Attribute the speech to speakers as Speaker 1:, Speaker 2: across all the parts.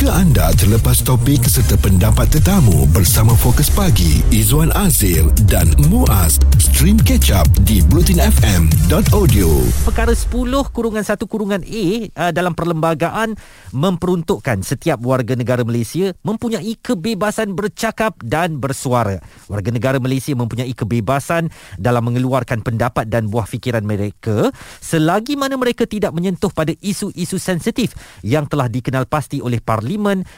Speaker 1: Jika anda terlepas topik serta pendapat tetamu bersama Fokus Pagi, Izwan Azil dan Muaz, stream catch up di blutinfm.audio.
Speaker 2: Perkara 10 kurungan 1 kurungan A uh, dalam perlembagaan memperuntukkan setiap warga negara Malaysia mempunyai kebebasan bercakap dan bersuara. Warga negara Malaysia mempunyai kebebasan dalam mengeluarkan pendapat dan buah fikiran mereka selagi mana mereka tidak menyentuh pada isu-isu sensitif yang telah dikenal pasti oleh Parlimen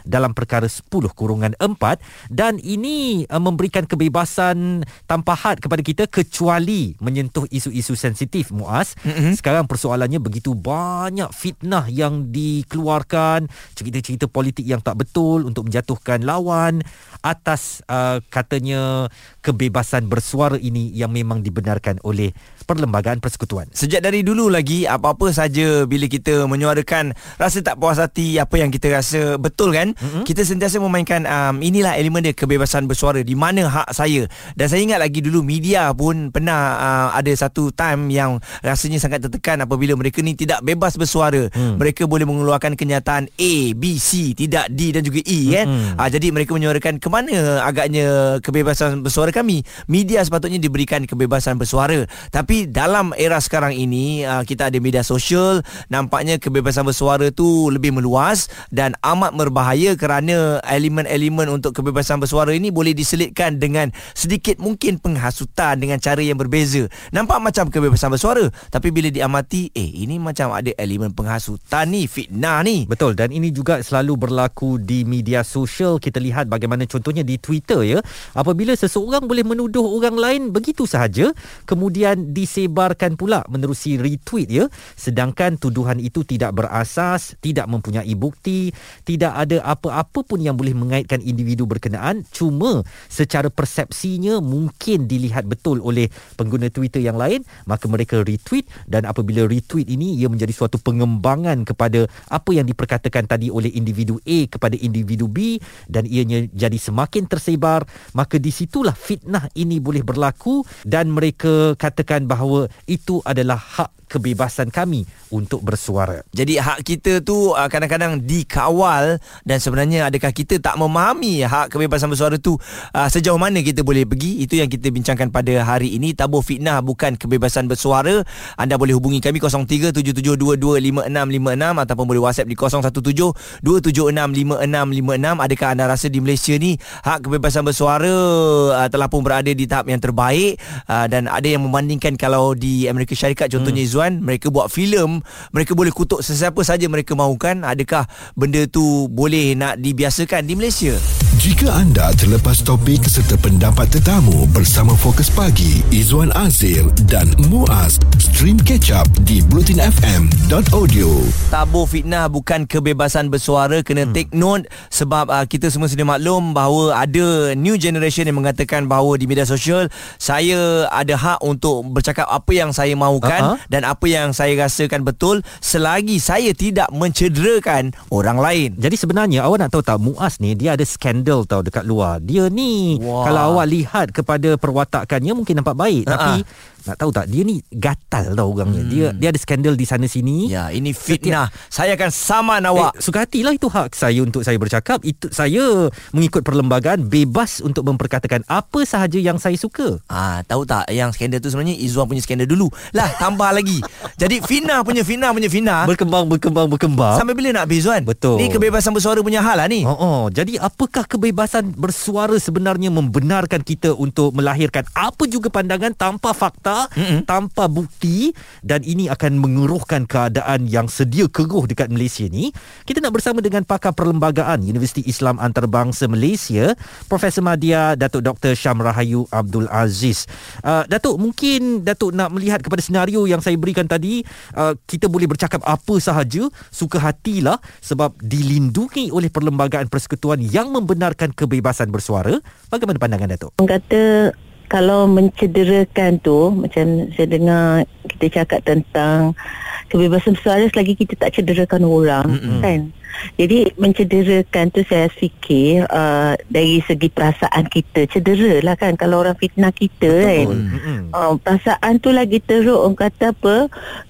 Speaker 2: dalam perkara 10 kurungan 4 dan ini uh, memberikan kebebasan tanpa had kepada kita kecuali menyentuh isu-isu sensitif Muaz. Mm-hmm. Sekarang persoalannya begitu banyak fitnah yang dikeluarkan, cerita-cerita politik yang tak betul untuk menjatuhkan lawan atas uh, katanya kebebasan bersuara ini yang memang dibenarkan oleh Perlembagaan Persekutuan.
Speaker 3: Sejak dari dulu lagi apa-apa saja bila kita menyuarakan rasa tak puas hati apa yang kita rasa betul kan mm-hmm. kita sentiasa memainkan um, inilah elemen dia kebebasan bersuara di mana hak saya dan saya ingat lagi dulu media pun pernah uh, ada satu time yang rasanya sangat tertekan apabila mereka ni tidak bebas bersuara mm. mereka boleh mengeluarkan kenyataan A B C tidak D dan juga E kan mm-hmm. uh, jadi mereka menyuarakan ke mana agaknya kebebasan bersuara kami media sepatutnya diberikan kebebasan bersuara tapi tapi dalam era sekarang ini uh, kita ada media sosial nampaknya kebebasan bersuara tu lebih meluas dan amat berbahaya kerana elemen-elemen untuk kebebasan bersuara ini boleh diselitkan dengan sedikit mungkin penghasutan dengan cara yang berbeza. Nampak macam kebebasan bersuara tapi bila diamati eh ini macam ada elemen penghasutan ni fitnah ni.
Speaker 2: Betul dan ini juga selalu berlaku di media sosial. Kita lihat bagaimana contohnya di Twitter ya. Apabila seseorang boleh menuduh orang lain begitu sahaja kemudian di disebarkan pula menerusi retweet ya. Sedangkan tuduhan itu tidak berasas tidak mempunyai bukti tidak ada apa-apa pun yang boleh mengaitkan individu berkenaan cuma secara persepsinya mungkin dilihat betul oleh pengguna Twitter yang lain maka mereka retweet dan apabila retweet ini ia menjadi suatu pengembangan kepada apa yang diperkatakan tadi oleh individu A kepada individu B dan ianya jadi semakin tersebar maka di situlah fitnah ini boleh berlaku dan mereka katakan bahawa itu adalah hak kebebasan kami untuk bersuara.
Speaker 3: Jadi hak kita tu uh, kadang-kadang dikawal dan sebenarnya adakah kita tak memahami hak kebebasan bersuara tu uh, sejauh mana kita boleh pergi? Itu yang kita bincangkan pada hari ini. Tabur fitnah bukan kebebasan bersuara. Anda boleh hubungi kami 0377225656 ataupun boleh WhatsApp di 0172765656. Adakah anda rasa di Malaysia ni hak kebebasan bersuara uh, telah pun berada di tahap yang terbaik uh, dan ada yang membandingkan kalau di Amerika Syarikat contohnya hmm. Izzuan mereka buat filem mereka boleh kutuk sesiapa saja mereka mahukan adakah benda tu boleh nak dibiasakan di Malaysia
Speaker 1: jika anda terlepas topik serta pendapat tetamu bersama Fokus Pagi Izwan Azil dan Muaz stream catch up di blutinfm.audio
Speaker 3: tabur fitnah bukan kebebasan bersuara kena hmm. take note sebab uh, kita semua sedia maklum bahawa ada new generation yang mengatakan bahawa di media sosial saya ada hak untuk bercakap apa yang saya mahukan uh-huh. dan apa yang saya rasakan betul selagi saya tidak mencederakan orang lain.
Speaker 2: Jadi sebenarnya awak nak tahu tak Muaz ni dia ada skandal tau dekat luar. Dia ni Wah. kalau awak lihat kepada perwatakannya mungkin nampak baik uh-huh. tapi nak tahu tak dia ni gatal tau orangnya. Hmm. Dia dia ada skandal di sana sini.
Speaker 3: Ya, ini fitnah. Setiap, saya akan saman awak.
Speaker 2: Eh, suka hatilah itu hak saya untuk saya bercakap. Itu saya mengikut perlembagaan bebas untuk memperkatakan apa sahaja yang saya suka.
Speaker 3: Ah, tahu tak yang skandal tu sebenarnya Izwan punya skandal dulu. Lah, tambah lagi. Jadi fitnah punya fitnah punya fitnah
Speaker 2: berkembang berkembang berkembang.
Speaker 3: Sampai bila nak Zuan?
Speaker 2: Betul.
Speaker 3: Ni kebebasan bersuara punya hal lah ni.
Speaker 2: Oh, oh. Jadi apakah kebebasan bersuara sebenarnya membenarkan kita untuk melahirkan apa juga pandangan tanpa fakta fakta mm-hmm. tanpa bukti dan ini akan mengeruhkan keadaan yang sedia keruh dekat Malaysia ni. Kita nak bersama dengan pakar perlembagaan Universiti Islam Antarabangsa Malaysia, Profesor Madya Datuk Dr. Syam Rahayu Abdul Aziz. Uh, Datuk, mungkin Datuk nak melihat kepada senario yang saya berikan tadi, uh, kita boleh bercakap apa sahaja, suka hatilah sebab dilindungi oleh perlembagaan persekutuan yang membenarkan kebebasan bersuara. Bagaimana pandangan Datuk?
Speaker 4: Kata kalau mencederakan tu macam saya dengar kita cakap tentang kebebasan bersuara selagi kita tak cederakan orang mm-hmm. kan Jadi mencederakan tu saya fikir uh, dari segi perasaan kita cedera lah kan kalau orang fitnah kita kan.
Speaker 2: Mm-mm.
Speaker 4: Uh, perasaan tu lagi teruk orang kata apa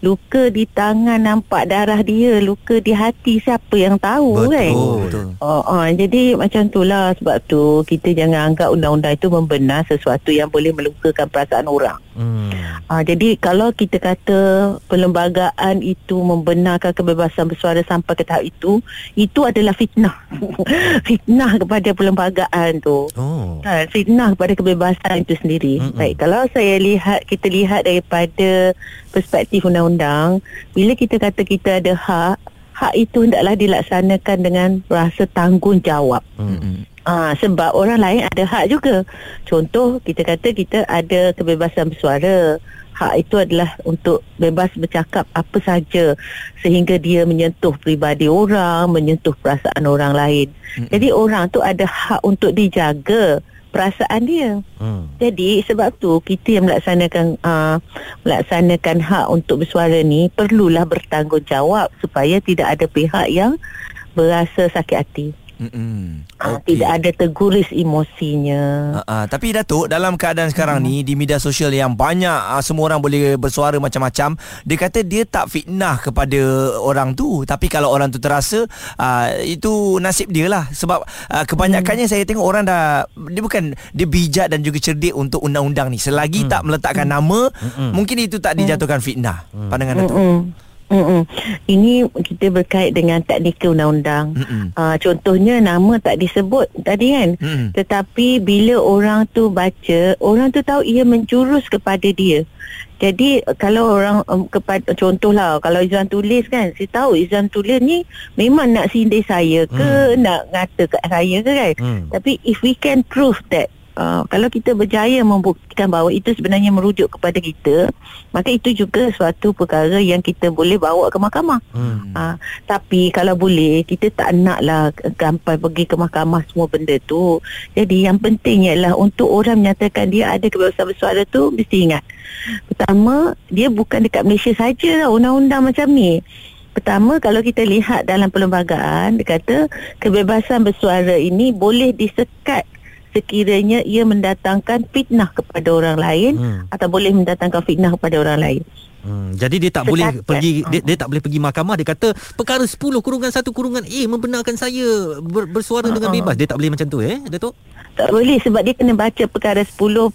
Speaker 4: luka di tangan nampak darah dia luka di hati siapa yang tahu
Speaker 2: Betul.
Speaker 4: kan.
Speaker 3: Betul.
Speaker 4: Oh, oh, jadi macam itulah sebab tu kita jangan anggap undang-undang itu membenar sesuatu yang boleh melukakan perasaan orang.
Speaker 2: Mm.
Speaker 4: Ah, jadi kalau kita kata perlembagaan itu membenarkan kebebasan bersuara sampai ke tahap itu, itu adalah fitnah. fitnah kepada perlembagaan tu.
Speaker 2: Oh.
Speaker 4: Ha, fitnah kepada kebebasan itu sendiri.
Speaker 2: Mm-mm.
Speaker 4: Baik, kalau saya lihat kita lihat daripada perspektif undang-undang, bila kita kata kita ada hak, hak itu hendaklah dilaksanakan dengan rasa tanggungjawab.
Speaker 2: Mm.
Speaker 4: Ah, sebab orang lain ada hak juga. Contoh kita kata kita ada kebebasan bersuara. Hak itu adalah untuk bebas bercakap apa saja sehingga dia menyentuh peribadi orang, menyentuh perasaan orang lain.
Speaker 3: Mm-mm.
Speaker 4: Jadi orang tu ada hak untuk dijaga perasaan dia.
Speaker 2: Mm.
Speaker 4: Jadi sebab tu kita yang melaksanakan uh, melaksanakan hak untuk bersuara ni perlulah bertanggungjawab supaya tidak ada pihak yang berasa sakit hati.
Speaker 3: Mm-mm.
Speaker 4: Uh,
Speaker 3: Okey.
Speaker 4: Tidak ada terguris emosinya.
Speaker 3: Ha, ha. Tapi Datuk dalam keadaan sekarang ni di media sosial yang banyak uh, semua orang boleh bersuara macam-macam dia kata dia tak fitnah kepada orang tu. Tapi kalau orang tu terasa uh, itu nasib dia lah. Sebab uh, kebanyakannya saya tengok orang dah dia bukan dia bijak dan juga cerdik untuk undang-undang ni. Selagi tak meletakkan nama mungkin itu tak dijatuhkan fitnah. Pandangan Datuk.
Speaker 4: Mm-mm. Mm-mm. Ini kita berkait dengan teknikal undang-undang.
Speaker 3: Mm-mm.
Speaker 4: Uh, contohnya nama tak disebut tadi kan.
Speaker 3: Mm-mm.
Speaker 4: Tetapi bila orang tu baca, orang tu tahu ia menjurus kepada dia. Jadi kalau orang um, kepada contohlah kalau Izan tulis kan, saya tahu Izan tulis ni memang nak sindir saya ke, nak ngata kat saya ke kan.
Speaker 2: Hmm.
Speaker 4: Tapi if we can prove that Uh, kalau kita berjaya membuktikan bahawa itu sebenarnya merujuk kepada kita maka itu juga suatu perkara yang kita boleh bawa ke mahkamah
Speaker 2: Hmm.
Speaker 4: Ha, tapi kalau boleh kita tak naklah sampai pergi ke mahkamah semua benda tu. Jadi yang penting ialah untuk orang menyatakan dia ada kebebasan bersuara tu mesti ingat. Pertama, dia bukan dekat Malaysia saja lah undang-undang macam ni. Pertama, kalau kita lihat dalam perlembagaan, dia kata kebebasan bersuara ini boleh disekat sekiranya ia mendatangkan fitnah kepada orang lain
Speaker 2: Hmm.
Speaker 4: atau boleh mendatangkan fitnah kepada orang lain.
Speaker 2: Hmm, jadi dia tak boleh
Speaker 4: Setakat.
Speaker 2: pergi dia, dia tak boleh pergi mahkamah dia kata perkara 10 kurungan 1 kurungan A membenarkan saya ber, bersuara dengan bebas dia tak boleh macam tu eh Datuk
Speaker 4: Tak boleh sebab dia kena baca perkara 10 uh,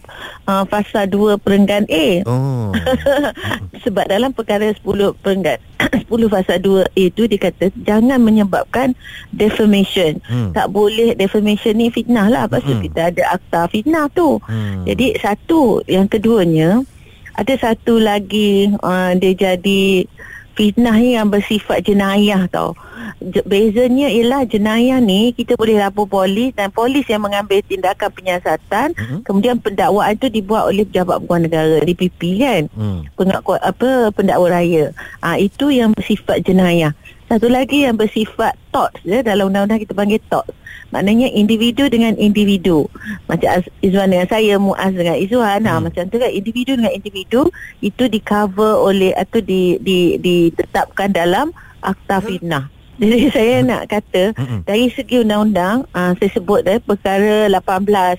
Speaker 4: fasa 2 perenggan A.
Speaker 2: oh
Speaker 4: sebab dalam perkara 10 perenggan 10 fasa 2 A itu dia kata jangan menyebabkan defamation.
Speaker 2: Hmm.
Speaker 4: Tak boleh defamation ni fitnah lah. Tu
Speaker 2: Hmm.
Speaker 4: kita ada akta fitnah tu.
Speaker 2: Hmm.
Speaker 4: Jadi satu, yang keduanya ada satu lagi uh, dia jadi fitnah ni yang bersifat jenayah tau. Bezanya ialah jenayah ni kita boleh lapor polis dan polis yang mengambil tindakan penyiasatan
Speaker 2: Mhm.
Speaker 4: kemudian pendakwaan itu dibuat oleh pejabat penguasa negara DPP kan
Speaker 2: hmm.
Speaker 4: pengakuan apa pendakwa raya. Ah itu yang bersifat jenayah. Satu lagi yang bersifat thoughts ya dalam undang-undang kita panggil thoughts. Maknanya individu dengan individu. Macam Izwan dengan saya, Muaz dengan Izwan, hmm. macam tu kan individu dengan individu itu di cover oleh atau di di ditetapkan dalam akta fitnah. Jadi saya nak kata
Speaker 2: Mm-mm.
Speaker 4: dari segi undang-undang uh, saya sebut eh perkara 18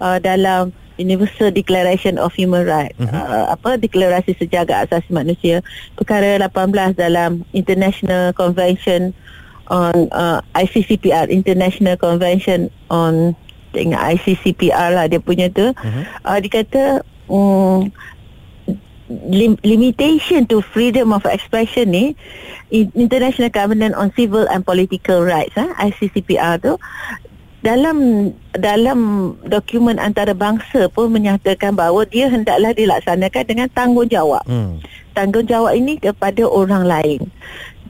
Speaker 4: uh, dalam Universal Declaration of Human Rights
Speaker 2: Mhm.
Speaker 4: uh, apa deklarasi sejagat asasi manusia perkara 18 dalam International Convention on uh, ICCPR International Convention on dengan ICCPR lah dia punya tu
Speaker 2: Mhm.
Speaker 4: uh, dia kata um, lim- limitation to freedom of expression ni International Covenant on Civil and Political Rights eh, ICCPR tu dalam dalam dokumen antarabangsa pun menyatakan bahawa dia hendaklah dilaksanakan dengan tanggungjawab.
Speaker 2: Hmm.
Speaker 4: Tanggungjawab ini kepada orang lain.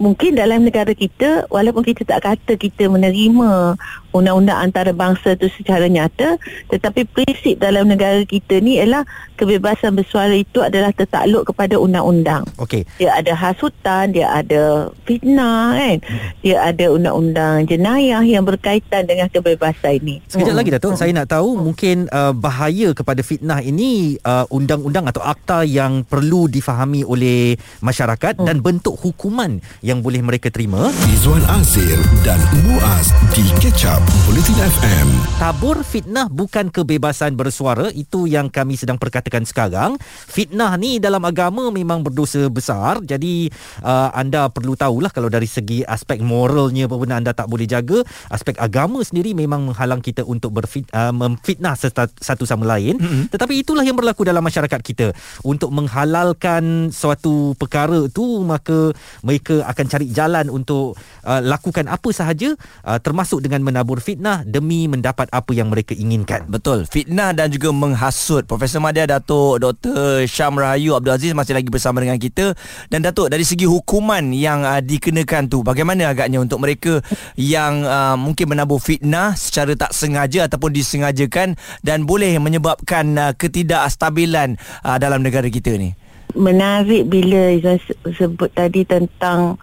Speaker 4: Mungkin dalam negara kita walaupun kita tak kata kita menerima undang-undang antarabangsa itu secara nyata tetapi prinsip dalam negara kita ni ialah kebebasan bersuara itu adalah tertakluk kepada undang-undang.
Speaker 2: Okey.
Speaker 4: Dia ada hasutan, dia ada fitnah kan. Dia ada undang-undang jenayah yang berkaitan dengan kebebasan ini.
Speaker 2: Sekejap
Speaker 4: Mm.
Speaker 2: lagi Datuk saya nak tahu mungkin uh, bahaya kepada fitnah ini uh, undang-undang atau akta yang perlu difahami oleh masyarakat dan bentuk hukuman yang boleh mereka terima.
Speaker 1: Izwan Azir dan Muaz di Catch Up Bulletin FM.
Speaker 2: Tabur fitnah bukan kebebasan bersuara itu yang kami sedang perkatakan sekarang. Fitnah ni dalam agama memang berdosa besar. Jadi uh, anda perlu tahulah kalau dari segi aspek moralnya pun anda tak boleh jaga, aspek agama sendiri memang menghalang kita untuk berfit, uh, memfitnah satu sama lain. Mm-hmm. Tetapi itulah yang berlaku dalam masyarakat kita. Untuk menghalalkan suatu perkara tu maka mereka akan cari jalan untuk uh, lakukan apa sahaja uh, termasuk dengan menabur fitnah demi mendapat apa yang mereka inginkan.
Speaker 3: Betul. Fitnah dan juga menghasut. Profesor Madia Datuk Dr. Syam Rahayu Abdul Aziz masih lagi bersama dengan kita dan Datuk dari segi hukuman yang uh, dikenakan tu bagaimana agaknya untuk mereka yang uh, mungkin menabur fitnah secara tak sengaja ataupun disengajakan dan boleh menyebabkan uh, ketidakstabilan uh, dalam negara kita ni.
Speaker 4: Menarik bila Izan sebut tadi tentang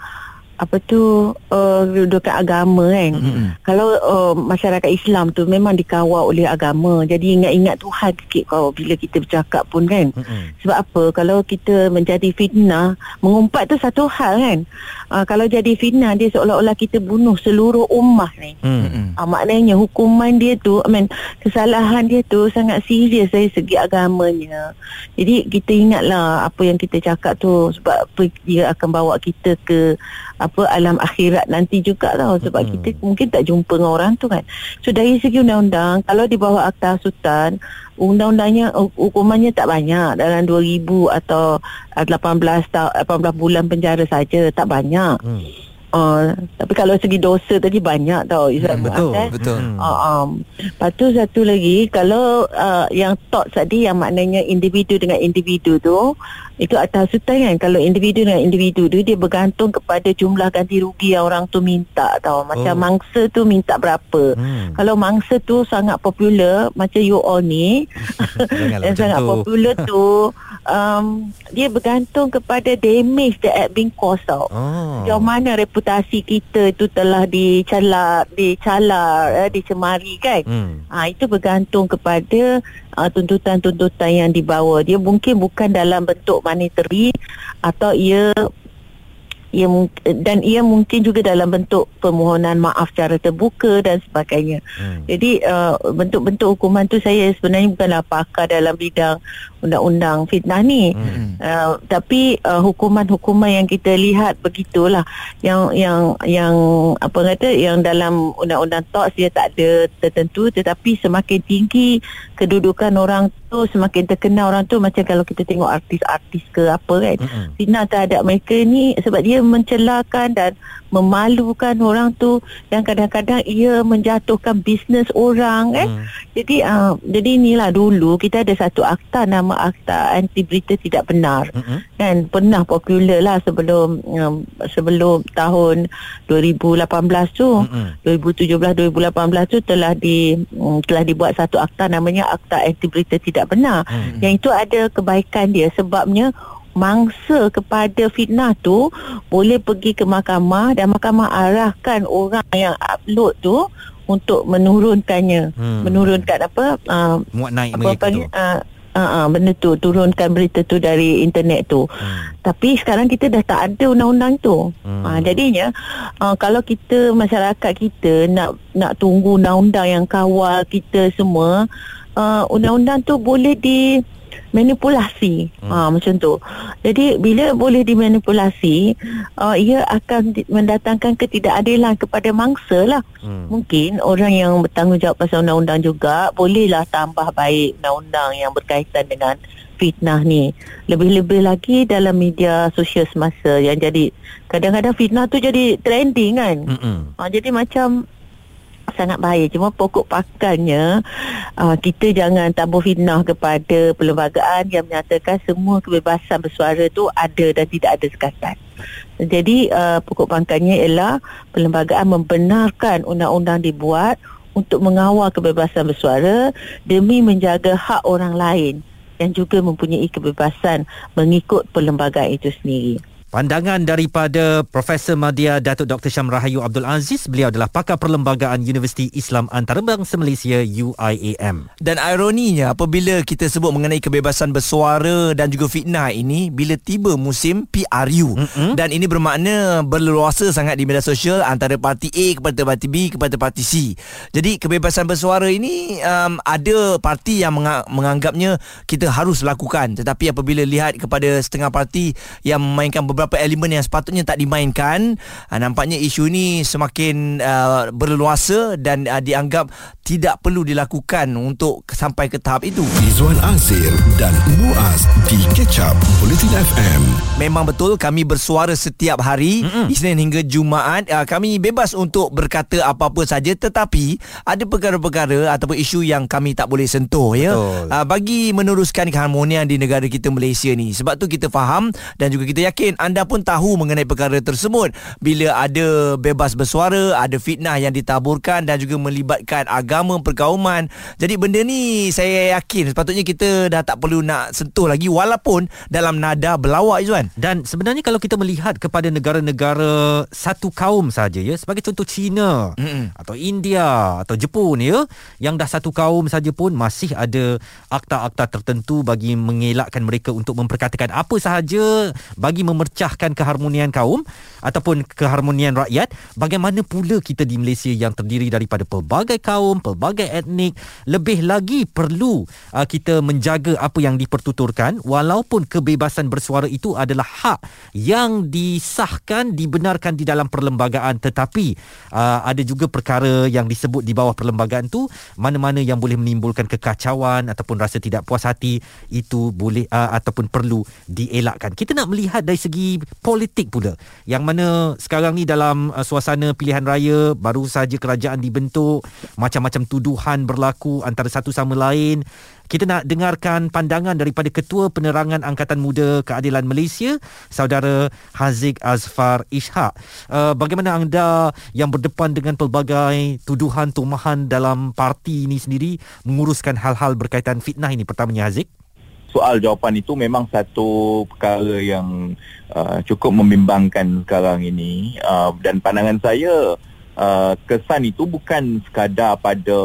Speaker 4: apa tu uh, kedudukan agama kan. Mm-hmm. kalau uh, masyarakat Islam tu memang dikawal oleh agama. Jadi ingat-ingat Tuhan sikit kau bila kita bercakap pun kan. Mm-hmm. sebab apa? Kalau kita menjadi fitnah mengumpat tu satu hal kan. Uh, kalau jadi fitnah dia seolah-olah kita bunuh seluruh ummah ni. Mm-hmm. uh, maknanya hukuman dia tu I mean, kesalahan dia tu sangat serius dari segi agamanya. Jadi kita ingatlah apa yang kita cakap tu sebab dia akan bawa kita ke apa alam akhirat nanti juga tau sebab hmm. kita mungkin tak jumpa dengan orang tu kan so dari segi undang-undang kalau di bawah akta sultan undang-undangnya hukumannya tak banyak dalam 2000 atau 18 tahun 18 bulan penjara saja tak banyak hmm. Uh, tapi kalau segi dosa tadi banyak tau
Speaker 3: hmm, Betul kan? Betul uh,
Speaker 4: um, Lepas tu satu lagi Kalau uh, yang thought tadi Yang maknanya individu dengan individu tu itu atas sultan kan kalau individu dengan individu tu dia bergantung kepada jumlah ganti rugi yang orang tu minta tau macam oh. mangsa tu minta berapa hmm. kalau mangsa tu sangat popular macam you all ni yang sangat tu. popular tu um, dia bergantung kepada damage that had been caused tau oh. sejauh mana reputasi kita tu telah dicala dicala eh, dicemari kan hmm. ha, itu bergantung kepada uh, tuntutan-tuntutan yang dibawa dia mungkin bukan dalam bentuk monetary atau ia ia dan ia mungkin juga dalam bentuk permohonan maaf secara terbuka dan sebagainya. Hmm. Jadi uh, bentuk-bentuk hukuman tu saya sebenarnya bukanlah pakar dalam bidang undang-undang fitnah ni. Hmm. Uh, tapi uh, hukuman-hukuman yang kita lihat begitulah yang yang yang apa kata yang dalam undang-undang TOX dia tak ada tertentu tetapi semakin tinggi kedudukan orang tu semakin terkenal orang tu macam kalau kita tengok artis-artis ke apa kan. Hmm. Fitnah terhadap mereka ni sebab dia mencelakan dan memalukan orang tu yang kadang-kadang ia menjatuhkan bisnes orang eh. Hmm. Jadi uh, jadi inilah dulu kita ada satu akta nama akta anti berita tidak benar. Hmm. Kan pernah popular lah sebelum um, sebelum tahun 2018 tu. Hmm. 2017 2018 tu telah di um, telah dibuat satu akta namanya akta anti berita tidak benar. Hmm. Yang itu ada kebaikan dia sebabnya mangsa kepada fitnah tu boleh pergi ke mahkamah dan mahkamah arahkan orang yang upload tu untuk menurunkannya hmm. menurunkan apa
Speaker 2: uh, muat naik apa mereka tu uh,
Speaker 4: Uh, uh, benda tu turunkan berita tu dari internet tu hmm. tapi sekarang kita dah tak ada undang-undang tu hmm. uh, jadinya uh, kalau kita masyarakat kita nak nak tunggu undang-undang yang kawal kita semua uh, undang-undang tu boleh di manipulasi hmm. ha, macam tu jadi bila boleh dimanipulasi uh, ia akan mendatangkan ketidakadilan kepada mangsa lah hmm. mungkin orang yang bertanggungjawab pasal undang-undang juga bolehlah tambah baik undang-undang yang berkaitan dengan fitnah ni lebih-lebih lagi dalam media sosial semasa yang jadi kadang-kadang fitnah tu jadi trending kan hmm. ha, jadi macam sangat baik cuma pokok pakannya uh, kita jangan tabur fitnah kepada perlembagaan yang menyatakan semua kebebasan bersuara tu ada dan tidak ada sekatan. Jadi uh, pokok pangkalnya ialah perlembagaan membenarkan undang-undang dibuat untuk mengawal kebebasan bersuara demi menjaga hak orang lain yang juga mempunyai kebebasan mengikut perlembagaan itu sendiri
Speaker 2: Pandangan daripada Profesor Madya Datuk Dr. Syam Rahayu Abdul Aziz, beliau adalah pakar perlembagaan Universiti Islam Antarabangsa Malaysia UIAM.
Speaker 3: Dan ironinya apabila kita sebut mengenai kebebasan bersuara dan juga fitnah ini bila tiba musim PRU mm-hmm. dan ini bermakna berleluasa sangat di media sosial antara parti A kepada parti B kepada parti C. Jadi kebebasan bersuara ini um, ada parti yang menganggapnya kita harus lakukan tetapi apabila lihat kepada setengah parti yang memainkan beberapa beberapa elemen yang sepatutnya tak dimainkan. Uh, nampaknya isu ini semakin uh, berleluasa dan uh, dianggap tidak perlu dilakukan untuk sampai ke tahap itu.
Speaker 1: Izwan Azir dan Muaz di Catch Up Bulletin FM
Speaker 3: memang betul kami bersuara setiap hari Mm-mm. Isnin hingga Jumaat. Uh, kami bebas untuk berkata apa-apa saja tetapi ada perkara-perkara ataupun isu yang kami tak boleh sentuh ya. Uh, bagi meneruskan keharmonian di negara kita Malaysia ni sebab tu kita faham dan juga kita yakin anda pun tahu mengenai perkara tersebut. Bila ada bebas bersuara ada fitnah yang ditaburkan dan juga melibatkan agama perkauman jadi benda ni saya yakin sepatutnya kita dah tak perlu nak sentuh lagi walaupun dalam nada berlawak Izwan
Speaker 2: dan sebenarnya kalau kita melihat kepada negara-negara satu kaum saja ya sebagai contoh China mm-hmm. atau India atau Jepun ya yang dah satu kaum saja pun masih ada akta-akta tertentu bagi mengelakkan mereka untuk memperkatakan apa sahaja bagi memercah memecahkan keharmonian kaum ataupun keharmonian rakyat bagaimana pula kita di Malaysia yang terdiri daripada pelbagai kaum pelbagai etnik lebih lagi perlu uh, kita menjaga apa yang dipertuturkan walaupun kebebasan bersuara itu adalah hak yang disahkan dibenarkan di dalam perlembagaan. Tetapi uh, ada juga perkara yang disebut di bawah perlembagaan tu mana-mana yang boleh menimbulkan kekacauan ataupun rasa tidak puas hati itu boleh uh, ataupun perlu dielakkan. Kita nak melihat dari segi politik pula yang mana sekarang ni dalam uh, suasana pilihan raya baru saja kerajaan dibentuk macam-macam tuduhan berlaku antara satu sama lain kita nak dengarkan pandangan daripada Ketua Penerangan Angkatan Muda Keadilan Malaysia, Saudara Haziq Azfar Ishak. Uh, bagaimana anda yang berdepan dengan pelbagai tuduhan tumahan dalam parti ini sendiri menguruskan hal-hal berkaitan fitnah ini pertamanya Haziq?
Speaker 5: Soal jawapan itu memang satu perkara yang uh, cukup membimbangkan sekarang ini. Uh, dan pandangan saya uh, kesan itu bukan sekadar pada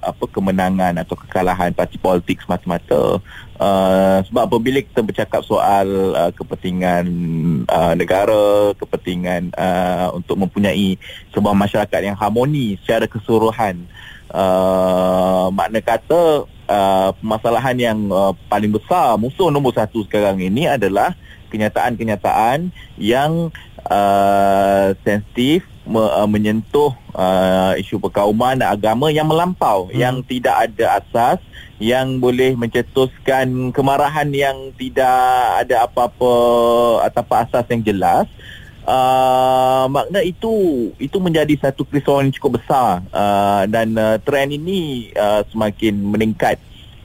Speaker 5: apa kemenangan atau kekalahan parti politik semata-mata. Uh, sebab apabila kita bercakap soal uh, kepentingan uh, negara kepentingan uh, untuk mempunyai sebuah masyarakat yang harmoni secara keseluruhan uh, makna kata uh, permasalahan yang uh, paling besar musuh nombor satu sekarang ini adalah kenyataan-kenyataan yang uh, sensitif me, uh, menyentuh uh, isu perkauman dan agama yang melampau hmm. yang tidak ada asas yang boleh mencetuskan kemarahan yang tidak ada apa-apa atau asas yang jelas uh, makna itu itu menjadi satu kerisauan yang cukup besar. Uh, dan uh, trend ini uh, semakin meningkat.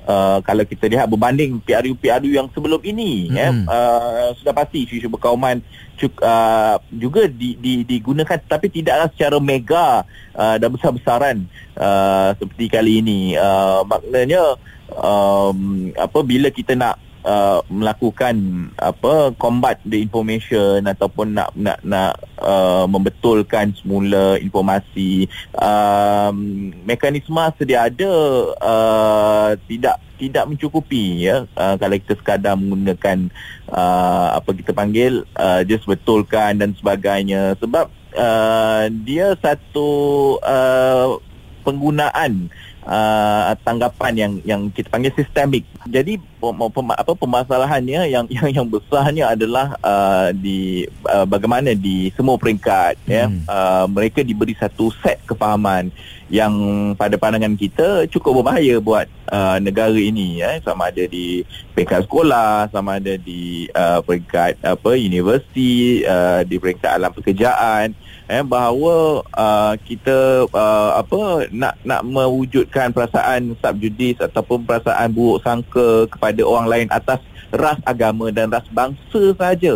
Speaker 5: Uh, kalau kita lihat berbanding PRU-PRU yang sebelum ini mm-hmm. ya. Uh, sudah pasti isu-isu berkauman cuk, uh, juga di, di, digunakan tapi tidaklah secara mega uh, dan besar-besaran uh, seperti kali ini. Uh, maknanya um, apa bila kita nak uh, melakukan apa combat the information ataupun nak nak nak uh, membetulkan semula informasi. Um, mekanisme sedia ada uh, tidak tidak mencukupi ya. Uh, kalau kita sekadar menggunakan uh, apa kita panggil uh, just betulkan dan sebagainya. Sebab uh, dia satu uh, penggunaan uh, tanggapan yang yang kita panggil sistemik. Jadi pem, pem, apa permasalahannya yang yang yang besarnya adalah uh, di uh, bagaimana di semua peringkat ya, hmm. ya uh, mereka diberi satu set kefahaman yang pada pandangan kita cukup berbahaya buat uh, negara ini ya sama ada di peringkat sekolah sama ada di uh, peringkat apa universiti uh, di peringkat alam pekerjaan eh bahawa uh, kita uh, apa nak nak mewujudkan perasaan subjudis ataupun perasaan buruk sangka kepada orang lain atas ras agama dan ras bangsa saja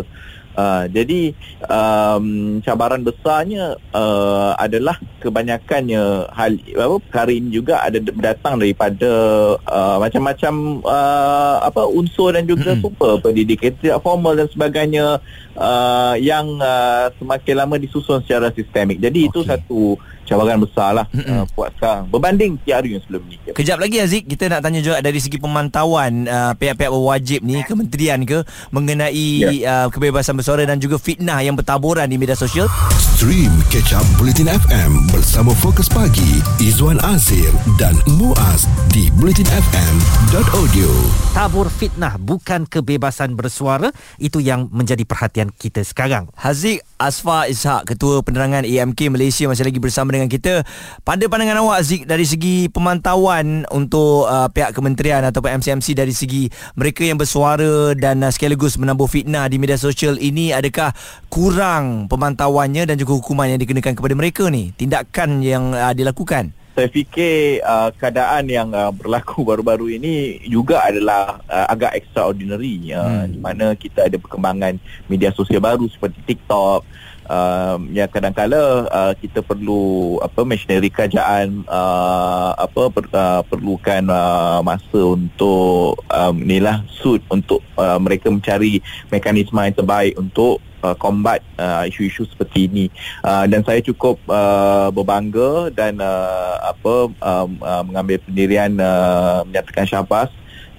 Speaker 5: Uh, jadi um, cabaran besarnya uh, adalah kebanyakannya hal apa perkara ini juga ada datang daripada uh, macam-macam uh, apa unsur dan juga mm-hmm. super pendidikan tidak formal dan sebagainya uh, yang uh, semakin lama disusun secara sistemik. Jadi okay. itu satu cabaran besar lah uh, buat sekarang berbanding hari yang sebelum ni
Speaker 3: kejap lagi Aziz kita nak tanya juga dari segi pemantauan uh, pihak-pihak berwajib ni kementerian ke mengenai yeah. uh, kebebasan bersuara dan juga fitnah yang bertaburan di media sosial.
Speaker 1: Stream catch up Bulletin FM bersama Fokus Pagi Izwan Azir dan Muaz di bulletinfm.audio
Speaker 2: tabur fitnah bukan kebebasan bersuara itu yang menjadi perhatian kita sekarang.
Speaker 3: Haziq Asfa Ishak Ketua Penerangan AMK Malaysia masih lagi bersama dengan kita. Pada pandangan awak Zik dari segi pemantauan untuk uh, pihak kementerian ataupun MCMC dari segi mereka yang bersuara dan uh, sekaligus menambah fitnah di media sosial ini adakah kurang pemantauannya dan juga hukuman yang dikenakan kepada mereka ni? Tindakan yang uh, dilakukan?
Speaker 5: Saya fikir uh, keadaan yang uh, berlaku baru-baru ini juga adalah uh, agak extraordinary uh, hmm. di mana kita ada perkembangan media sosial baru seperti TikTok uh, yang kadang-kala uh, kita perlu apa machinery kerajaan uh, apa per, uh, perlukan uh, masa untuk um, inilah suit untuk uh, mereka mencari mekanisme yang terbaik untuk uh, combat uh, isu-isu seperti ini. Uh, dan saya cukup uh, berbangga dan uh, apa um, uh, mengambil pendirian uh, menyatakan syabas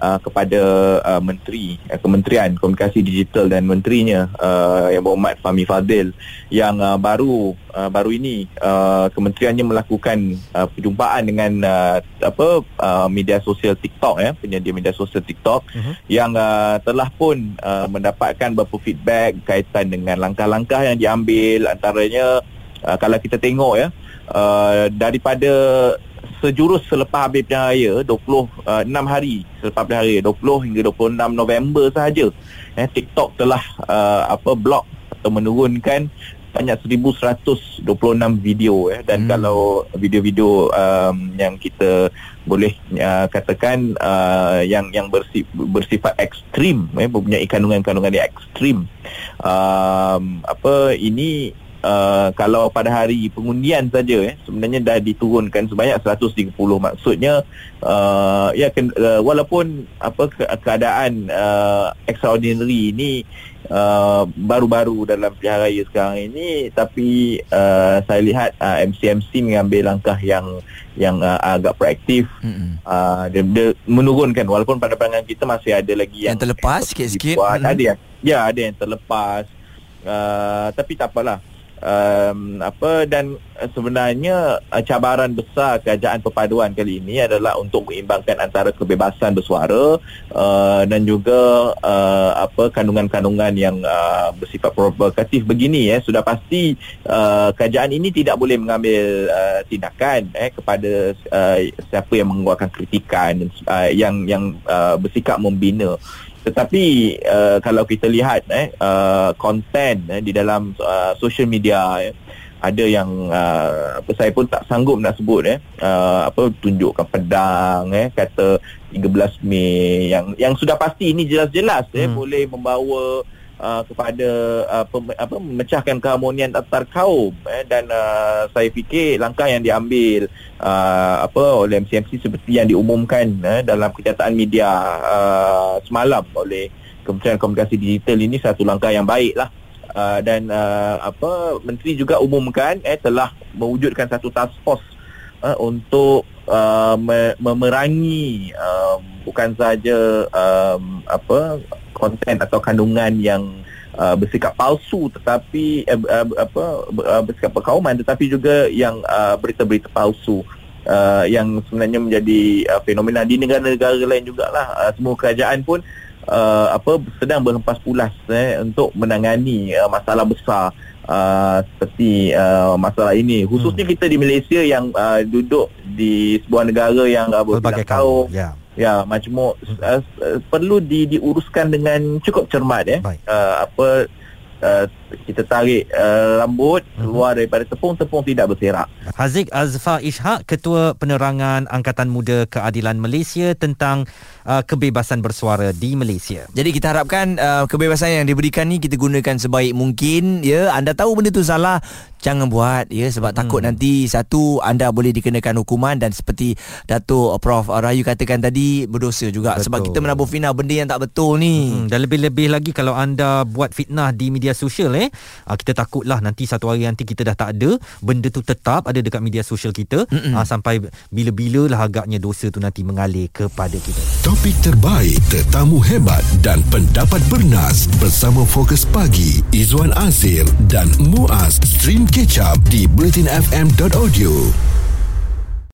Speaker 5: uh, kepada uh, menteri uh, Kementerian Komunikasi Digital dan menterinya uh, yang berhormat Fahmi Fadil yang uh, baru uh, baru ini uh, kementeriannya melakukan uh, perjumpaan dengan uh, apa uh, media sosial TikTok ya penyedia media sosial TikTok uh-huh. yang uh, telah pun uh, mendapatkan beberapa feedback kaitan dengan langkah-langkah yang diambil antaranya uh, kalau kita tengok ya uh, daripada sejurus selepas habis pilihan raya 26 uh, hari selepas pilihan raya 20 hingga 26 November sahaja eh, TikTok telah uh, apa blok atau menurunkan banyak 1126 video eh dan hmm. kalau video-video um, yang kita boleh uh, katakan uh, yang yang bersif, bersifat ekstrim eh mempunyai kandungan-kandungan yang ekstrim um, apa ini Uh, kalau pada hari pengundian saja eh sebenarnya dah diturunkan sebanyak 130 maksudnya uh, ya ke, uh, walaupun apa ke, keadaan uh, extraordinary ini uh, baru-baru dalam pilihan raya sekarang ini tapi uh, saya lihat uh, MCMC mengambil langkah yang yang uh, agak proaktif. Mm-hmm. uh, dia, dia menurunkan walaupun pada pandangan kita masih ada lagi
Speaker 3: yang, yang terlepas sikit-sikit mm-hmm.
Speaker 5: ada yang ya ada yang terlepas. Uh, tapi tak apalah um, apa dan sebenarnya uh, cabaran besar kerajaan perpaduan kali ini adalah untuk mengimbangkan antara kebebasan bersuara uh, dan juga uh, apa kandungan-kandungan yang uh, bersifat provokatif begini ya sudah pasti uh, kerajaan ini tidak boleh mengambil uh, tindakan eh kepada uh, siapa yang mengeluarkan kritikan uh, yang yang uh, bersikap membina tetapi uh, kalau kita lihat eh uh, content eh, di dalam uh, social media eh, ada yang uh, apa saya pun tak sanggup nak sebut eh uh, apa tunjukkan pedang eh kata 13 Mei yang yang sudah pasti ini jelas-jelas eh, hmm. eh boleh membawa uh, kepada uh, apa memecahkan keharmonian antar kaum eh, dan uh, saya fikir langkah yang diambil uh, apa oleh MCMC seperti yang diumumkan eh, dalam kenyataan media uh, semalam oleh Kementerian Komunikasi Digital ini satu langkah yang baik lah uh, dan uh, apa menteri juga umumkan eh telah mewujudkan satu task force uh, untuk uh, memerangi uh, bukan saja um, apa konten atau kandungan yang uh, bersikap palsu tetapi uh, uh, apa uh, bersikap perkauman tetapi juga yang uh, berita-berita palsu uh, yang sebenarnya menjadi uh, fenomena di negara-negara lain jugalah. Uh, semua kerajaan pun uh, apa sedang berhempas pulas eh untuk menangani uh, masalah besar Uh, seperti uh, masalah ini. Khususnya hmm. kita di Malaysia yang uh, duduk di sebuah negara yang uh, berbagai kaum yeah ya majmuk uh, uh, perlu di, diuruskan dengan cukup cermat ya. Uh, apa uh, kita tarik uh, rambut keluar daripada tepung tepung tidak berserak
Speaker 2: Haziq Azfar Ishak Ketua Penerangan Angkatan Muda Keadilan Malaysia tentang uh, kebebasan bersuara di Malaysia.
Speaker 3: Jadi kita harapkan uh, kebebasan yang diberikan ni kita gunakan sebaik mungkin ya. Anda tahu benda tu salah, jangan buat ya sebab hmm. takut nanti satu anda boleh dikenakan hukuman dan seperti Datuk Prof Rayu katakan tadi berdosa juga betul. sebab kita menabur fitnah benda yang tak betul ni.
Speaker 2: Hmm, dan lebih-lebih lagi kalau anda buat fitnah di media sosial eh, uh, kita takutlah nanti satu hari nanti kita dah tak ada, benda tu tetap ada dekat media sosial kita uh, sampai bila-bila lah agaknya dosa tu nanti mengalir kepada kita.
Speaker 1: Topik terbaik, tetamu hebat dan pendapat bernas bersama Fokus Pagi Izwan Azir dan Muaz Stream Catch Up di bulletinfm.audio.